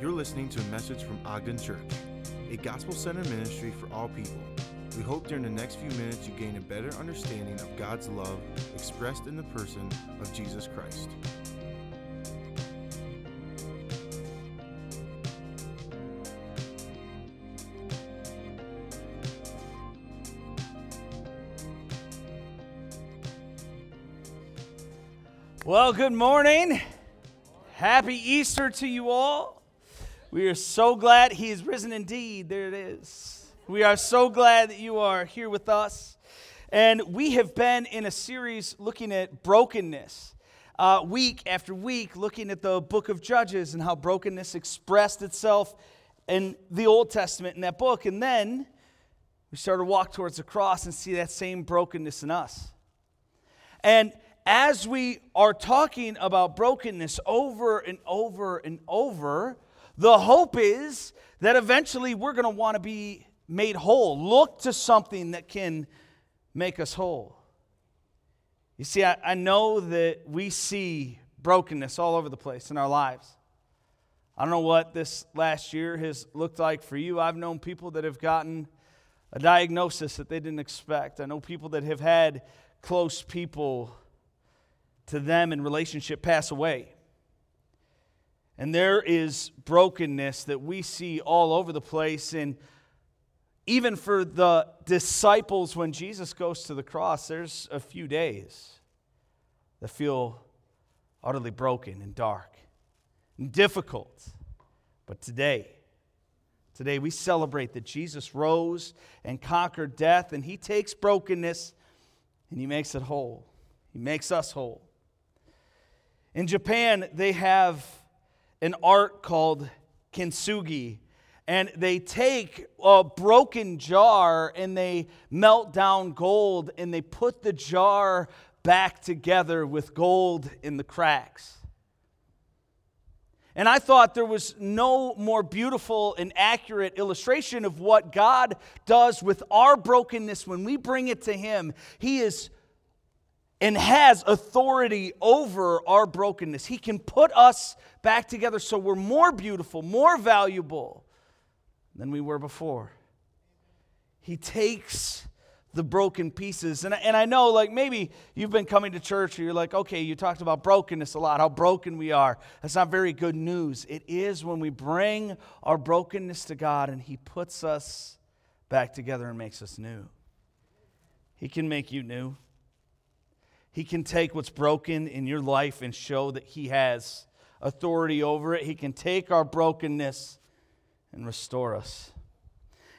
You're listening to a message from Ogden Church, a gospel centered ministry for all people. We hope during the next few minutes you gain a better understanding of God's love expressed in the person of Jesus Christ. Well, good morning. Happy Easter to you all. We are so glad he is risen indeed. There it is. We are so glad that you are here with us. And we have been in a series looking at brokenness, uh, week after week, looking at the book of Judges and how brokenness expressed itself in the Old Testament in that book. And then we started to walk towards the cross and see that same brokenness in us. And as we are talking about brokenness over and over and over, the hope is that eventually we're going to want to be made whole. Look to something that can make us whole. You see, I, I know that we see brokenness all over the place in our lives. I don't know what this last year has looked like for you. I've known people that have gotten a diagnosis that they didn't expect. I know people that have had close people to them in relationship pass away. And there is brokenness that we see all over the place. And even for the disciples, when Jesus goes to the cross, there's a few days that feel utterly broken and dark and difficult. But today, today we celebrate that Jesus rose and conquered death, and he takes brokenness and he makes it whole. He makes us whole. In Japan, they have an art called kintsugi. And they take a broken jar and they melt down gold and they put the jar back together with gold in the cracks. And I thought there was no more beautiful and accurate illustration of what God does with our brokenness when we bring it to Him. He is and has authority over our brokenness. He can put us back together so we're more beautiful, more valuable than we were before. He takes the broken pieces. And, and I know, like, maybe you've been coming to church or you're like, okay, you talked about brokenness a lot, how broken we are. That's not very good news. It is when we bring our brokenness to God and He puts us back together and makes us new. He can make you new. He can take what's broken in your life and show that He has authority over it. He can take our brokenness and restore us.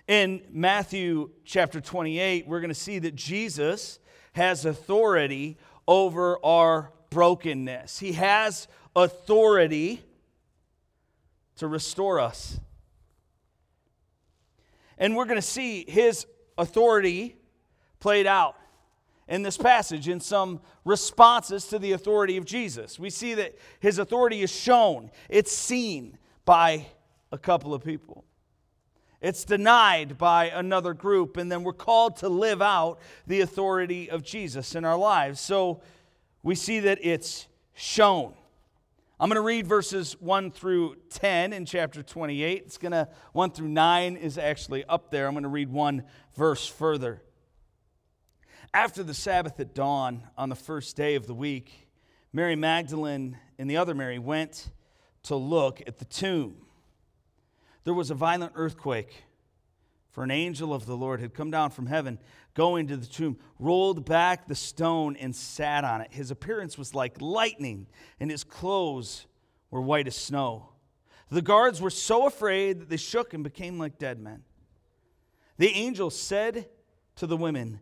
In Matthew chapter 28, we're going to see that Jesus has authority over our brokenness. He has authority to restore us. And we're going to see his authority played out in this passage in some responses to the authority of Jesus. We see that his authority is shown, it's seen by a couple of people. It's denied by another group, and then we're called to live out the authority of Jesus in our lives. So we see that it's shown. I'm going to read verses 1 through 10 in chapter 28. It's going to, 1 through 9 is actually up there. I'm going to read one verse further. After the Sabbath at dawn on the first day of the week, Mary Magdalene and the other Mary went to look at the tomb. There was a violent earthquake, for an angel of the Lord had come down from heaven, going to the tomb, rolled back the stone, and sat on it. His appearance was like lightning, and his clothes were white as snow. The guards were so afraid that they shook and became like dead men. The angel said to the women,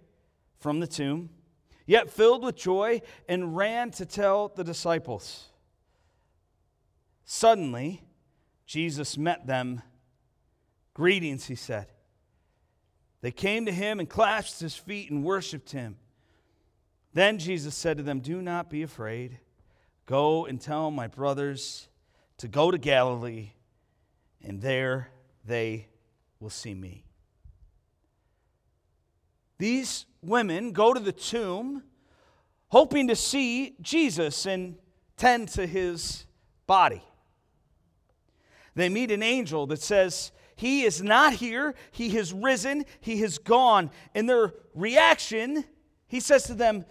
from the tomb, yet filled with joy, and ran to tell the disciples. Suddenly, Jesus met them. Greetings, he said. They came to him and clasped his feet and worshiped him. Then Jesus said to them, Do not be afraid. Go and tell my brothers to go to Galilee, and there they will see me. These women go to the tomb hoping to see Jesus and tend to his body. They meet an angel that says, He is not here, He has risen, He has gone. And their reaction, He says to them,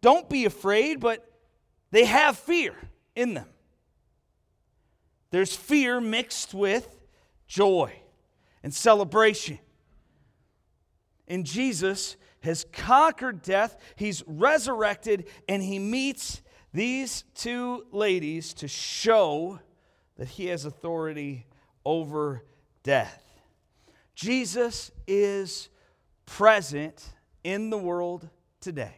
Don't be afraid, but they have fear in them. There's fear mixed with joy and celebration. And Jesus has conquered death, He's resurrected, and He meets these two ladies to show that he has authority over death. Jesus is present in the world today.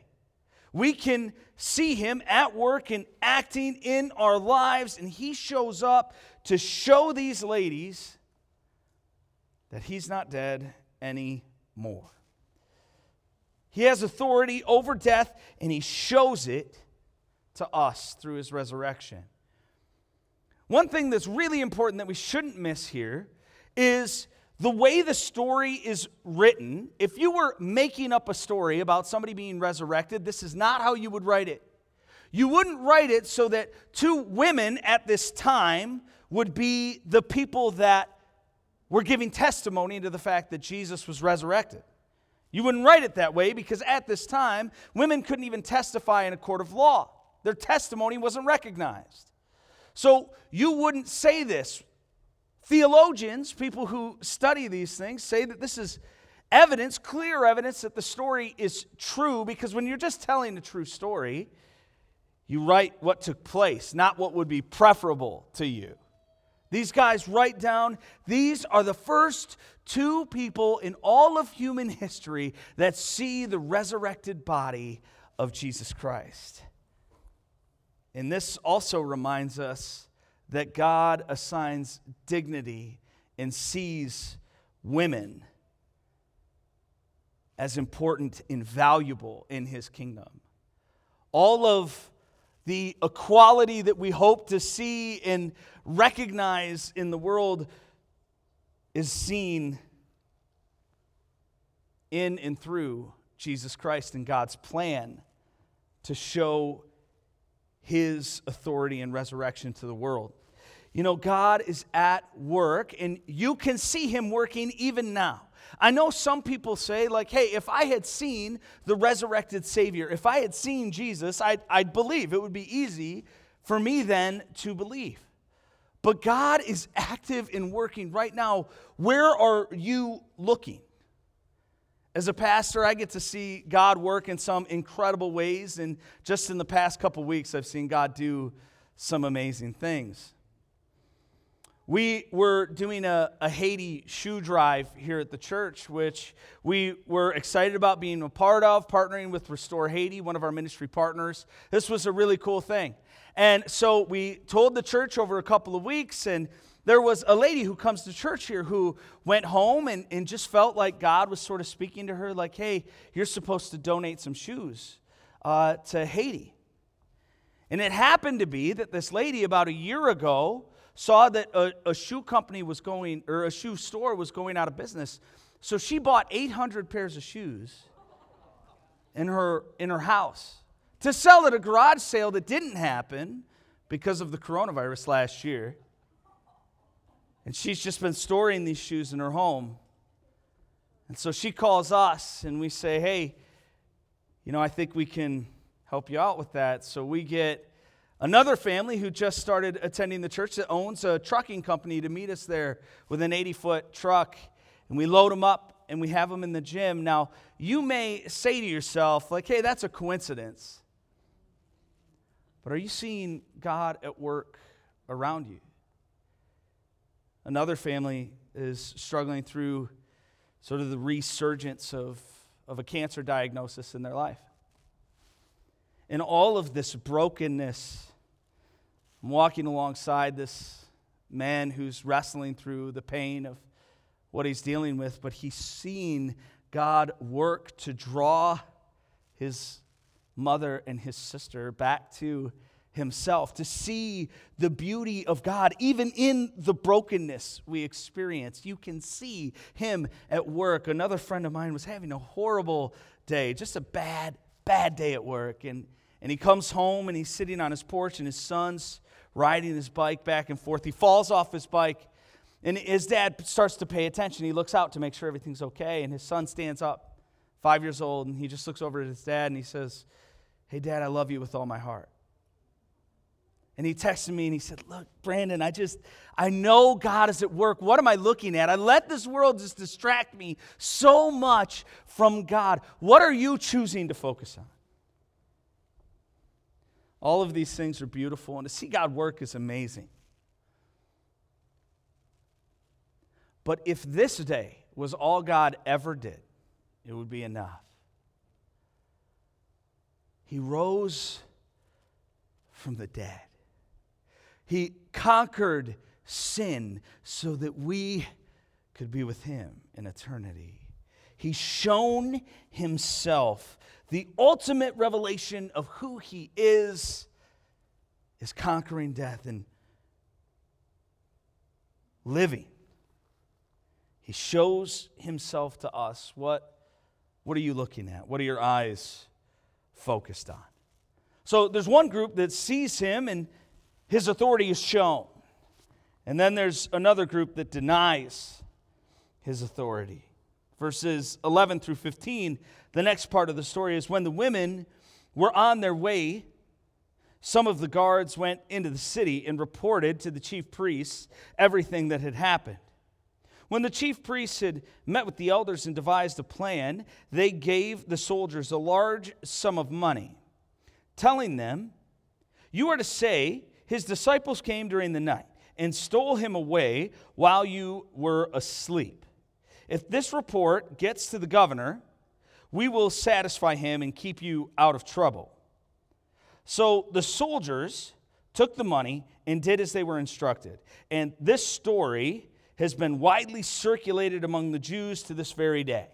We can see him at work and acting in our lives, and he shows up to show these ladies that he's not dead anymore. He has authority over death, and he shows it to us through his resurrection. One thing that's really important that we shouldn't miss here is the way the story is written. If you were making up a story about somebody being resurrected, this is not how you would write it. You wouldn't write it so that two women at this time would be the people that were giving testimony to the fact that Jesus was resurrected. You wouldn't write it that way because at this time, women couldn't even testify in a court of law. Their testimony wasn't recognized. So you wouldn't say this. Theologians, people who study these things, say that this is evidence, clear evidence that the story is true because when you're just telling a true story, you write what took place, not what would be preferable to you. These guys write down, these are the first two people in all of human history that see the resurrected body of Jesus Christ. And this also reminds us that God assigns dignity and sees women as important and valuable in his kingdom. All of the equality that we hope to see and recognize in the world is seen in and through Jesus Christ and God's plan to show his authority and resurrection to the world. You know, God is at work, and you can see him working even now. I know some people say, like, hey, if I had seen the resurrected Savior, if I had seen Jesus, I'd, I'd believe. It would be easy for me then to believe. But God is active in working right now. Where are you looking? As a pastor, I get to see God work in some incredible ways. And just in the past couple weeks, I've seen God do some amazing things. We were doing a, a, Haiti shoe drive here at the church, which we were excited about being a part of, partnering with Restore Haiti, one of our ministry partners. This was a really cool thing. And so we told the church over a couple of weeks, and there was a lady who comes to church here who went home and, and just felt like God was sort of speaking to her, like, hey, you're supposed to donate some shoes uh, to Haiti. And it happened to be that this lady, about a year ago, saw that a, a shoe company was going, or a shoe store was going out of business. So she bought 800 pairs of shoes in her, in her house to sell at a garage sale that didn't happen because of the coronavirus last year. And she's just been storing these shoes in her home. And so she calls us and we say, hey, you know, I think we can help you out with that. So we get another family who just started attending the church that owns a trucking company to meet us there with an 80 foot truck. And we load them up and we have them in the gym. Now, you may say to yourself, like, hey, that's a coincidence. But are you seeing God at work around you? Another family is struggling through sort of the resurgence of, of a cancer diagnosis in their life. In all of this brokenness, I'm walking alongside this man who's wrestling through the pain of what he's dealing with, but he's seen God work to draw his mother and his sister back to himself, to see the beauty of God, even in the brokenness we experience. You can see him at work. Another friend of mine was having a horrible day, just a bad, bad day at work. And, and he comes home and he's sitting on his porch, and his son's riding his bike back and forth. He falls off his bike, and his dad starts to pay attention. He looks out to make sure everything's okay, and his son stands up, five years old, and he just looks over at his dad and he says, Hey, dad, I love you with all my heart. And he texted me and he said, Look, Brandon, I just, I know God is at work. What am I looking at? I let this world just distract me so much from God. What are you choosing to focus on? All of these things are beautiful, and to see God work is amazing. But if this day was all God ever did, it would be enough. He rose from the dead. He conquered sin so that we could be with Him in eternity. He's shown Himself. The ultimate revelation of who He is is conquering death and living. He shows Himself to us. What, what are you looking at? What are your eyes focused on? So there's one group that sees Him and his authority is shown. And then there's another group that denies his authority. Verses 11 through 15, the next part of the story is when the women were on their way, some of the guards went into the city and reported to the chief priests everything that had happened. When the chief priests had met with the elders and devised a plan, they gave the soldiers a large sum of money, telling them, You are to say, his disciples came during the night and stole him away while you were asleep. If this report gets to the governor, we will satisfy him and keep you out of trouble. So the soldiers took the money and did as they were instructed. And this story has been widely circulated among the Jews to this very day.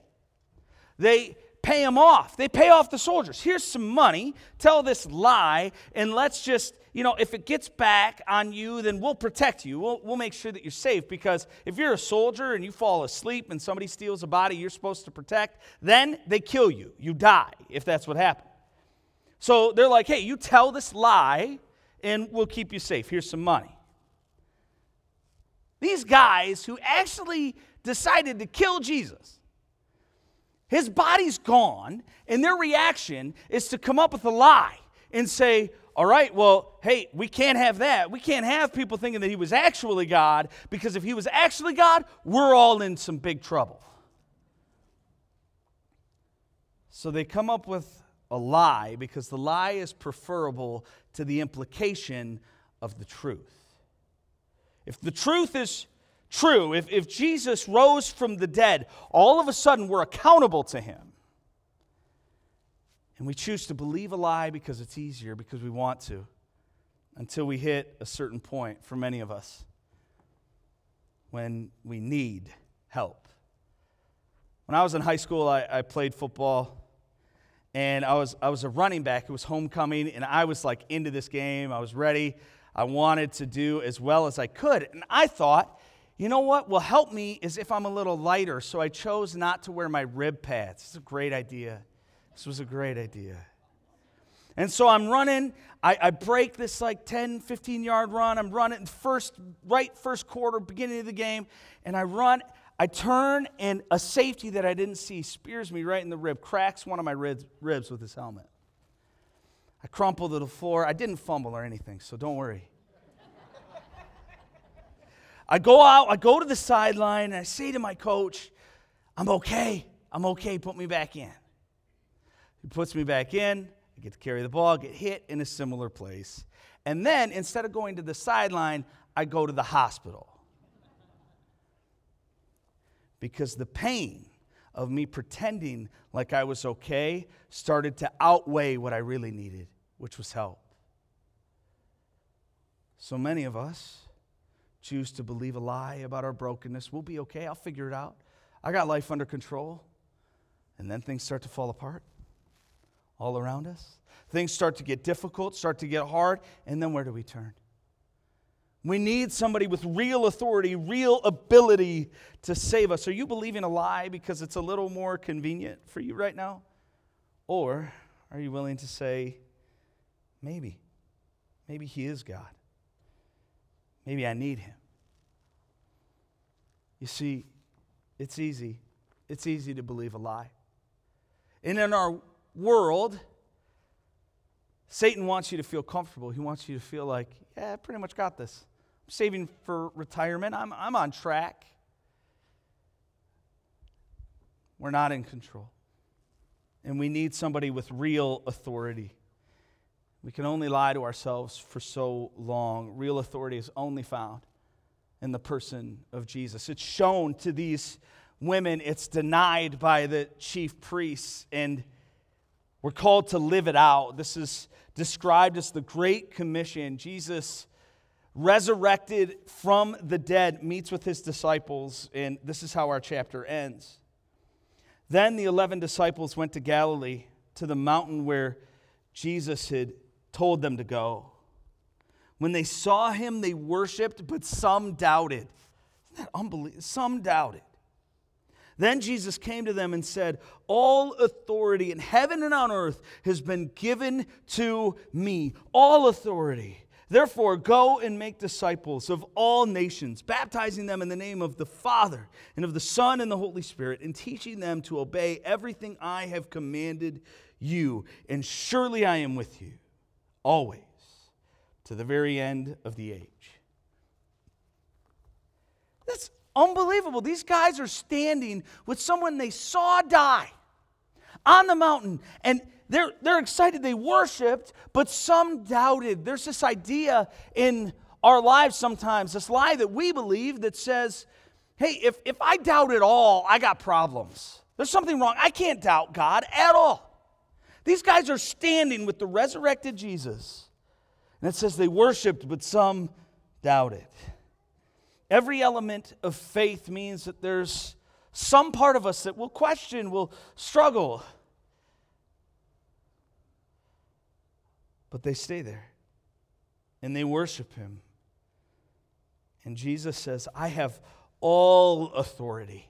They pay him off. They pay off the soldiers. Here's some money. Tell this lie, and let's just, you know, if it gets back on you, then we'll protect you. We'll, we'll make sure that you're safe because if you're a soldier and you fall asleep and somebody steals a body you're supposed to protect, then they kill you. You die if that's what happened. So they're like, hey, you tell this lie, and we'll keep you safe. Here's some money. These guys who actually decided to kill Jesus his body's gone, and their reaction is to come up with a lie and say, all right, well, hey, we can't have that. We can't have people thinking that he was actually God because if he was actually God, we're all in some big trouble. So they come up with a lie because the lie is preferable to the implication of the truth. If the truth is true, if, if Jesus rose from the dead, all of a sudden we're accountable to him. And we choose to believe a lie because it's easier, because we want to, until we hit a certain point for many of us when we need help. When I was in high school, I, I played football and I was, I was a running back. It was homecoming, and I was like into this game. I was ready. I wanted to do as well as I could. And I thought you know what will help me is if I'm a little lighter. So I chose not to wear my rib pads. It's a great idea. This was a great idea. And so I'm running. I, I, break this like 10, 15 yard run. I'm running first, right first quarter, beginning of the game. And I run. I turn, and a safety that I didn't see spears me right in the rib, cracks one of my ribs, ribs with his helmet. I crumple to the floor. I didn't fumble or anything, so don't worry. I go out, I go to the sideline, and I say to my coach, I'm okay. I'm okay. Put me back in. He puts me back in. I get to carry the ball, get hit in a similar place. And then instead of going to the sideline, I go to the hospital. Because the pain of me pretending like I was okay started to outweigh what I really needed, which was help. So many of us choose to believe a lie about our brokenness, we'll be okay. I'll figure it out. I got life under control. And then things start to fall apart all around us. Things start to get difficult, start to get hard, and then where do we turn? We need somebody with real authority, real ability to save us. Are you believing a lie because it's a little more convenient for you right now? Or are you willing to say, maybe, maybe He is God? Maybe I need Him. You see, it's easy. It's easy to believe a lie. And in our world, Satan wants you to feel comfortable. He wants you to feel like, yeah, I pretty much got this. I'm saving for retirement. I'm, I'm on track. We're not in control. And we need somebody with real authority. We can only lie to ourselves for so long. Real authority is only found in the person of Jesus. It's shown to these women, it's denied by the chief priests, and we're called to live it out. This is described as the Great Commission. Jesus, resurrected from the dead, meets with his disciples, and this is how our chapter ends. Then the 11 disciples went to Galilee, to the mountain where Jesus had told them to go. When they saw him, they worshiped, but some doubted. Isn't that unbelievable? Some doubted. Then Jesus came to them and said, All authority in heaven and on earth has been given to me. All authority. Therefore, go and make disciples of all nations, baptizing them in the name of the Father and of the Son and the Holy Spirit, and teaching them to obey everything I have commanded you. And surely I am with you always to the very end of the age. That's unbelievable. These guys are standing with someone they saw die on the mountain, and they're, they're excited. They worshiped, but some doubted. There's this idea in our lives sometimes, this lie that we believe that says, hey, if, if I doubt at all, I got problems. There's something wrong. I can't doubt God at all. These guys are standing with the resurrected Jesus. And it says they worshiped, but some doubted. Every element of faith means that there's some part of us that will question, will struggle. But they stay there and they worship him. And Jesus says, I have all authority.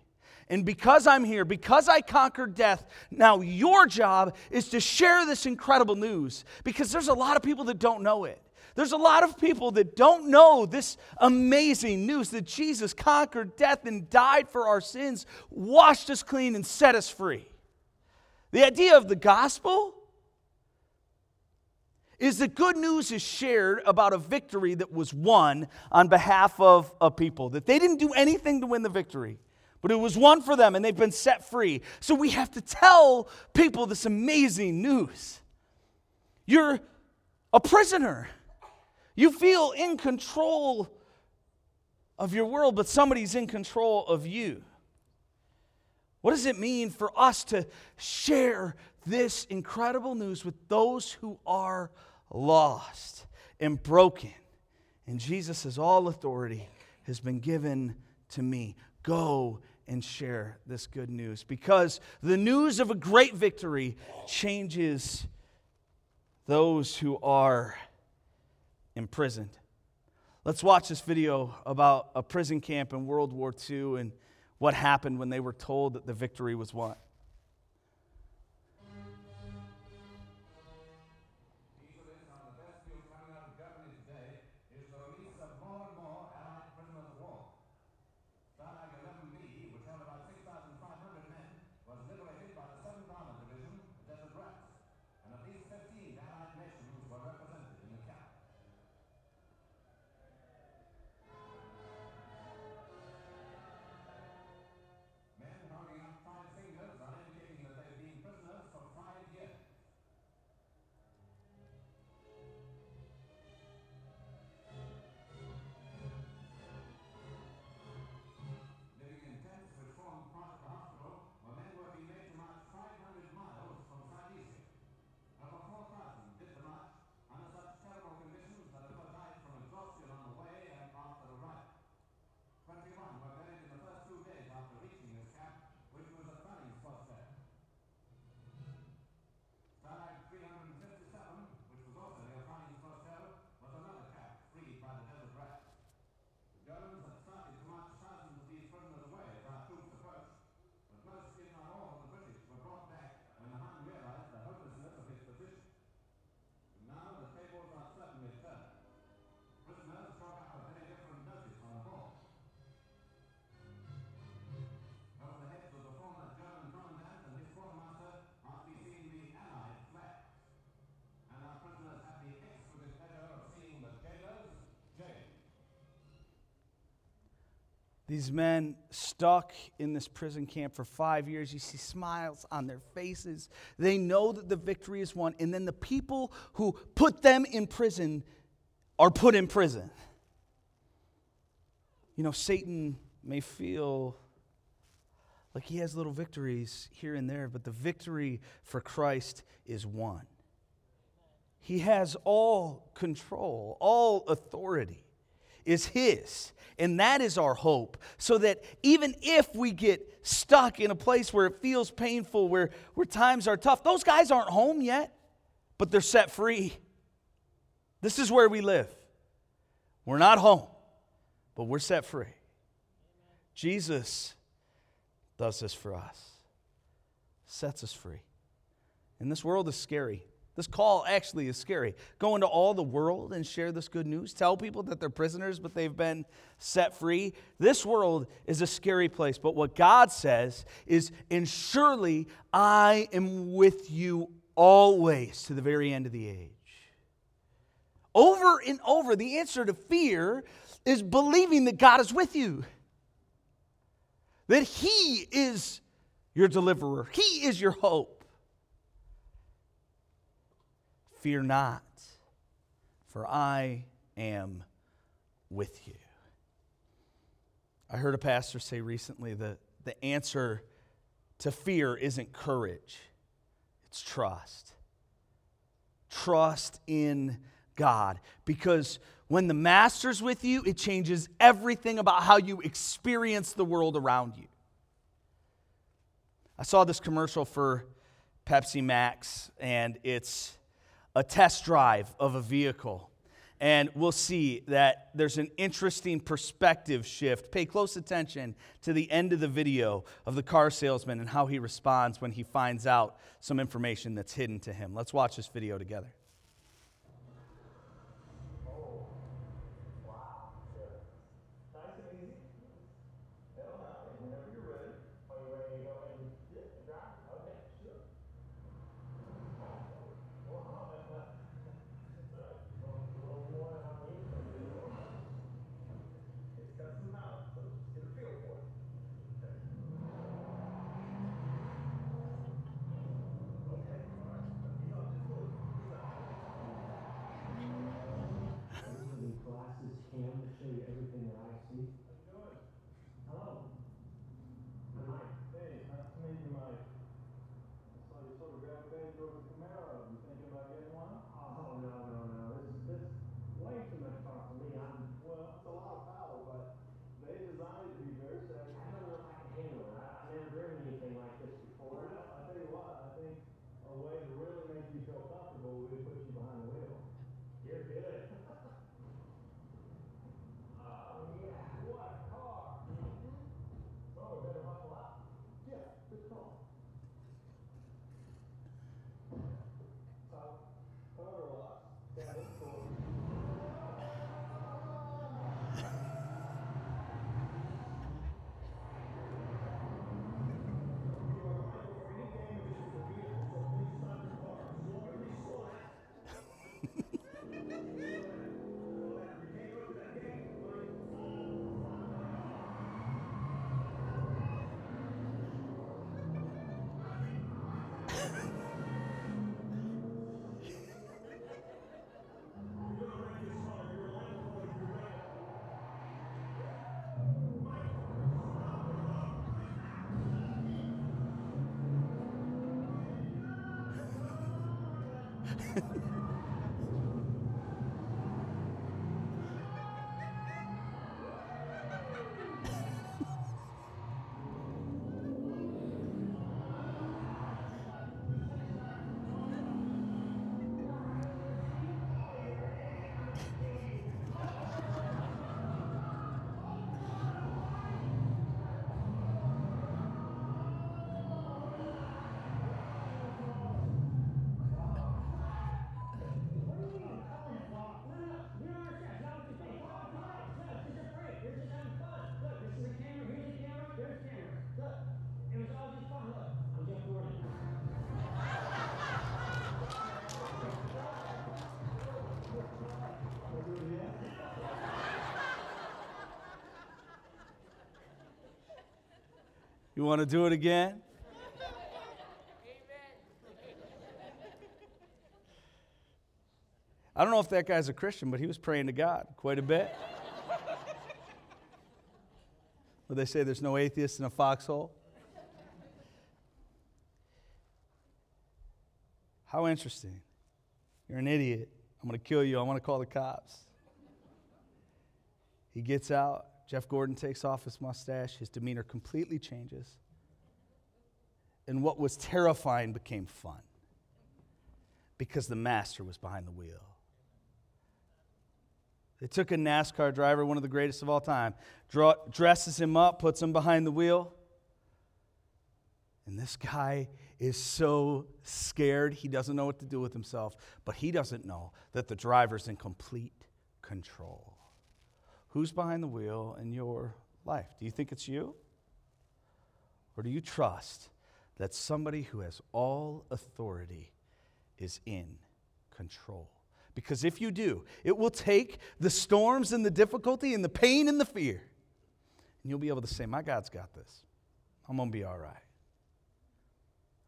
And because I'm here, because I conquered death, now your job is to share this incredible news because there's a lot of people that don't know it. There's a lot of people that don't know this amazing news that Jesus conquered death and died for our sins, washed us clean, and set us free. The idea of the gospel is that good news is shared about a victory that was won on behalf of a people, that they didn't do anything to win the victory. But it was won for them and they've been set free. So we have to tell people this amazing news. You're a prisoner. You feel in control of your world, but somebody's in control of you. What does it mean for us to share this incredible news with those who are lost and broken? And Jesus says, All authority has been given to me. Go and share this good news because the news of a great victory changes those who are imprisoned. Let's watch this video about a prison camp in World War II and what happened when they were told that the victory was won. These men stuck in this prison camp for five years. You see smiles on their faces. They know that the victory is won. And then the people who put them in prison are put in prison. You know, Satan may feel like he has little victories here and there, but the victory for Christ is won. He has all control, all authority is His. And that is our hope. So that even if we get stuck in a place where it feels painful, where, where times are tough, those guys aren't home yet, but they're set free. This is where we live. We're not home, but we're set free. Jesus does this for us, sets us free. And this world is scary. This call actually is scary. Go into all the world and share this good news. Tell people that they're prisoners, but they've been set free. This world is a scary place, but what God says is, and surely I am with you always to the very end of the age. Over and over, the answer to fear is believing that God is with you, that He is your deliverer, He is your hope. Fear not, for I am with you. I heard a pastor say recently that the answer to fear isn't courage, it's trust. Trust in God. Because when the Master's with you, it changes everything about how you experience the world around you. I saw this commercial for Pepsi Max, and it's a test drive of a vehicle. And we'll see that there's an interesting perspective shift. Pay close attention to the end of the video of the car salesman and how he responds when he finds out some information that's hidden to him. Let's watch this video together. You want to do it again? I don't know if that guy's a Christian, but he was praying to God quite a bit. Would they say there's no atheist in a foxhole? How interesting. You're an idiot. I'm going to kill you. I want to call the cops. He gets out. Jeff Gordon takes off his mustache. His demeanor completely changes. And what was terrifying became fun because the master was behind the wheel. They took a NASCAR driver, one of the greatest of all time, draw, dresses him up, puts him behind the wheel. And this guy is so scared, he doesn't know what to do with himself, but he doesn't know that the driver's in complete control. Who's behind the wheel in your life? Do you think it's you? Or do you trust that somebody who has all authority is in control? Because if you do, it will take the storms and the difficulty and the pain and the fear, and you'll be able to say, My God's got this. I'm going to be all right.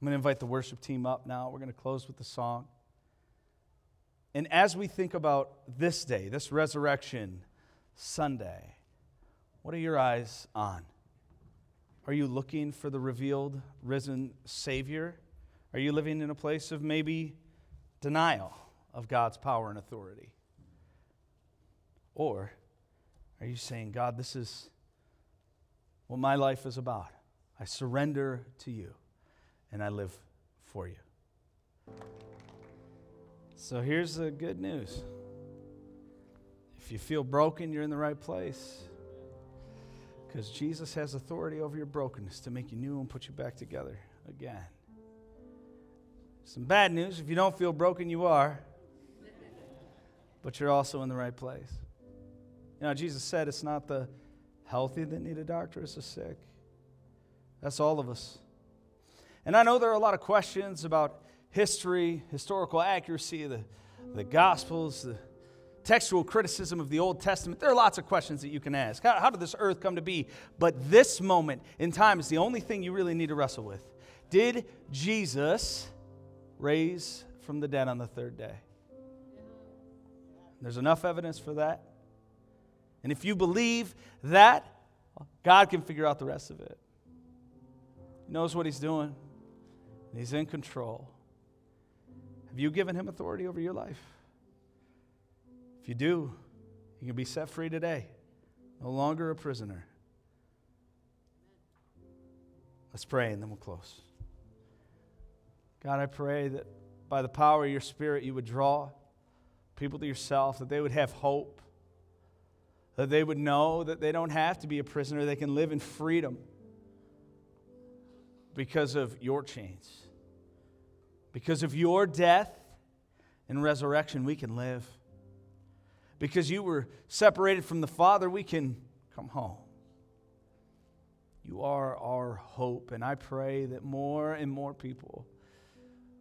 I'm going to invite the worship team up now. We're going to close with the song. And as we think about this day, this resurrection Sunday, what are your eyes on? Are you looking for the revealed, risen Savior? Are you living in a place of maybe denial? of God's power and authority? Or are you saying, God, this is what my life is about? I surrender to you and I live for you. So here's the good news. If you feel broken, you're in the right place. Because Jesus has authority over your brokenness to make you new and put you back together again. Some bad news if you don't feel broken, you are but you're also in the right place. You know, Jesus said it's not the healthy that need a doctor, it's the sick. That's all of us. And I know there are a lot of questions about history, historical accuracy, the, the Gospels, the textual criticism of the Old Testament. There are lots of questions that you can ask. How, how did this earth come to be? But this moment in time is the only thing you really need to wrestle with. Did Jesus raise from the dead on the third day? There's enough evidence for that. And if you believe that, God can figure out the rest of it. He knows what He's doing, He's in control. Have you given Him authority over your life? If you do, you can be set free today, no longer a prisoner. Let's pray and then we'll close. God, I pray that by the power of your Spirit, you would draw people to yourself, that they would have hope, that they would know that they don't have to be a prisoner, they can live in freedom because of your chains. Because of your death and resurrection, we can live. Because you were separated from the Father, we can come home. You are our hope, and I pray that more and more people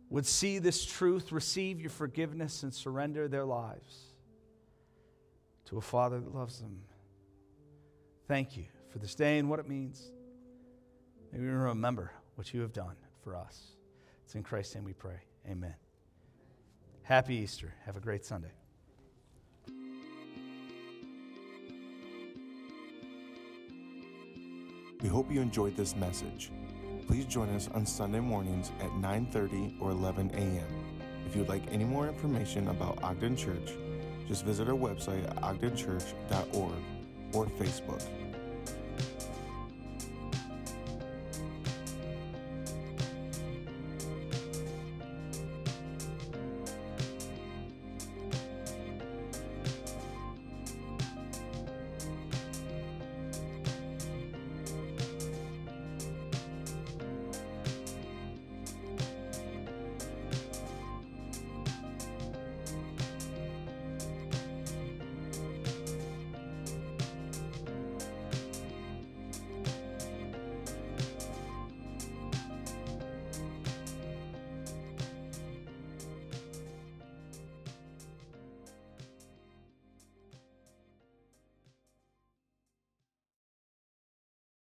would see this truth, receive your forgiveness, and surrender their lives to a Father that loves them. Thank you for this day and what it means. May we remember what you have done for us. It's in Christ's name we pray. Amen. Happy Easter. Have a great Sunday. We hope you enjoyed this message please join us on Sunday mornings at 9:30 or 11 a.m. If you would like any more information about Ogden Church, just visit our website at ogdenchurch.org or Facebook.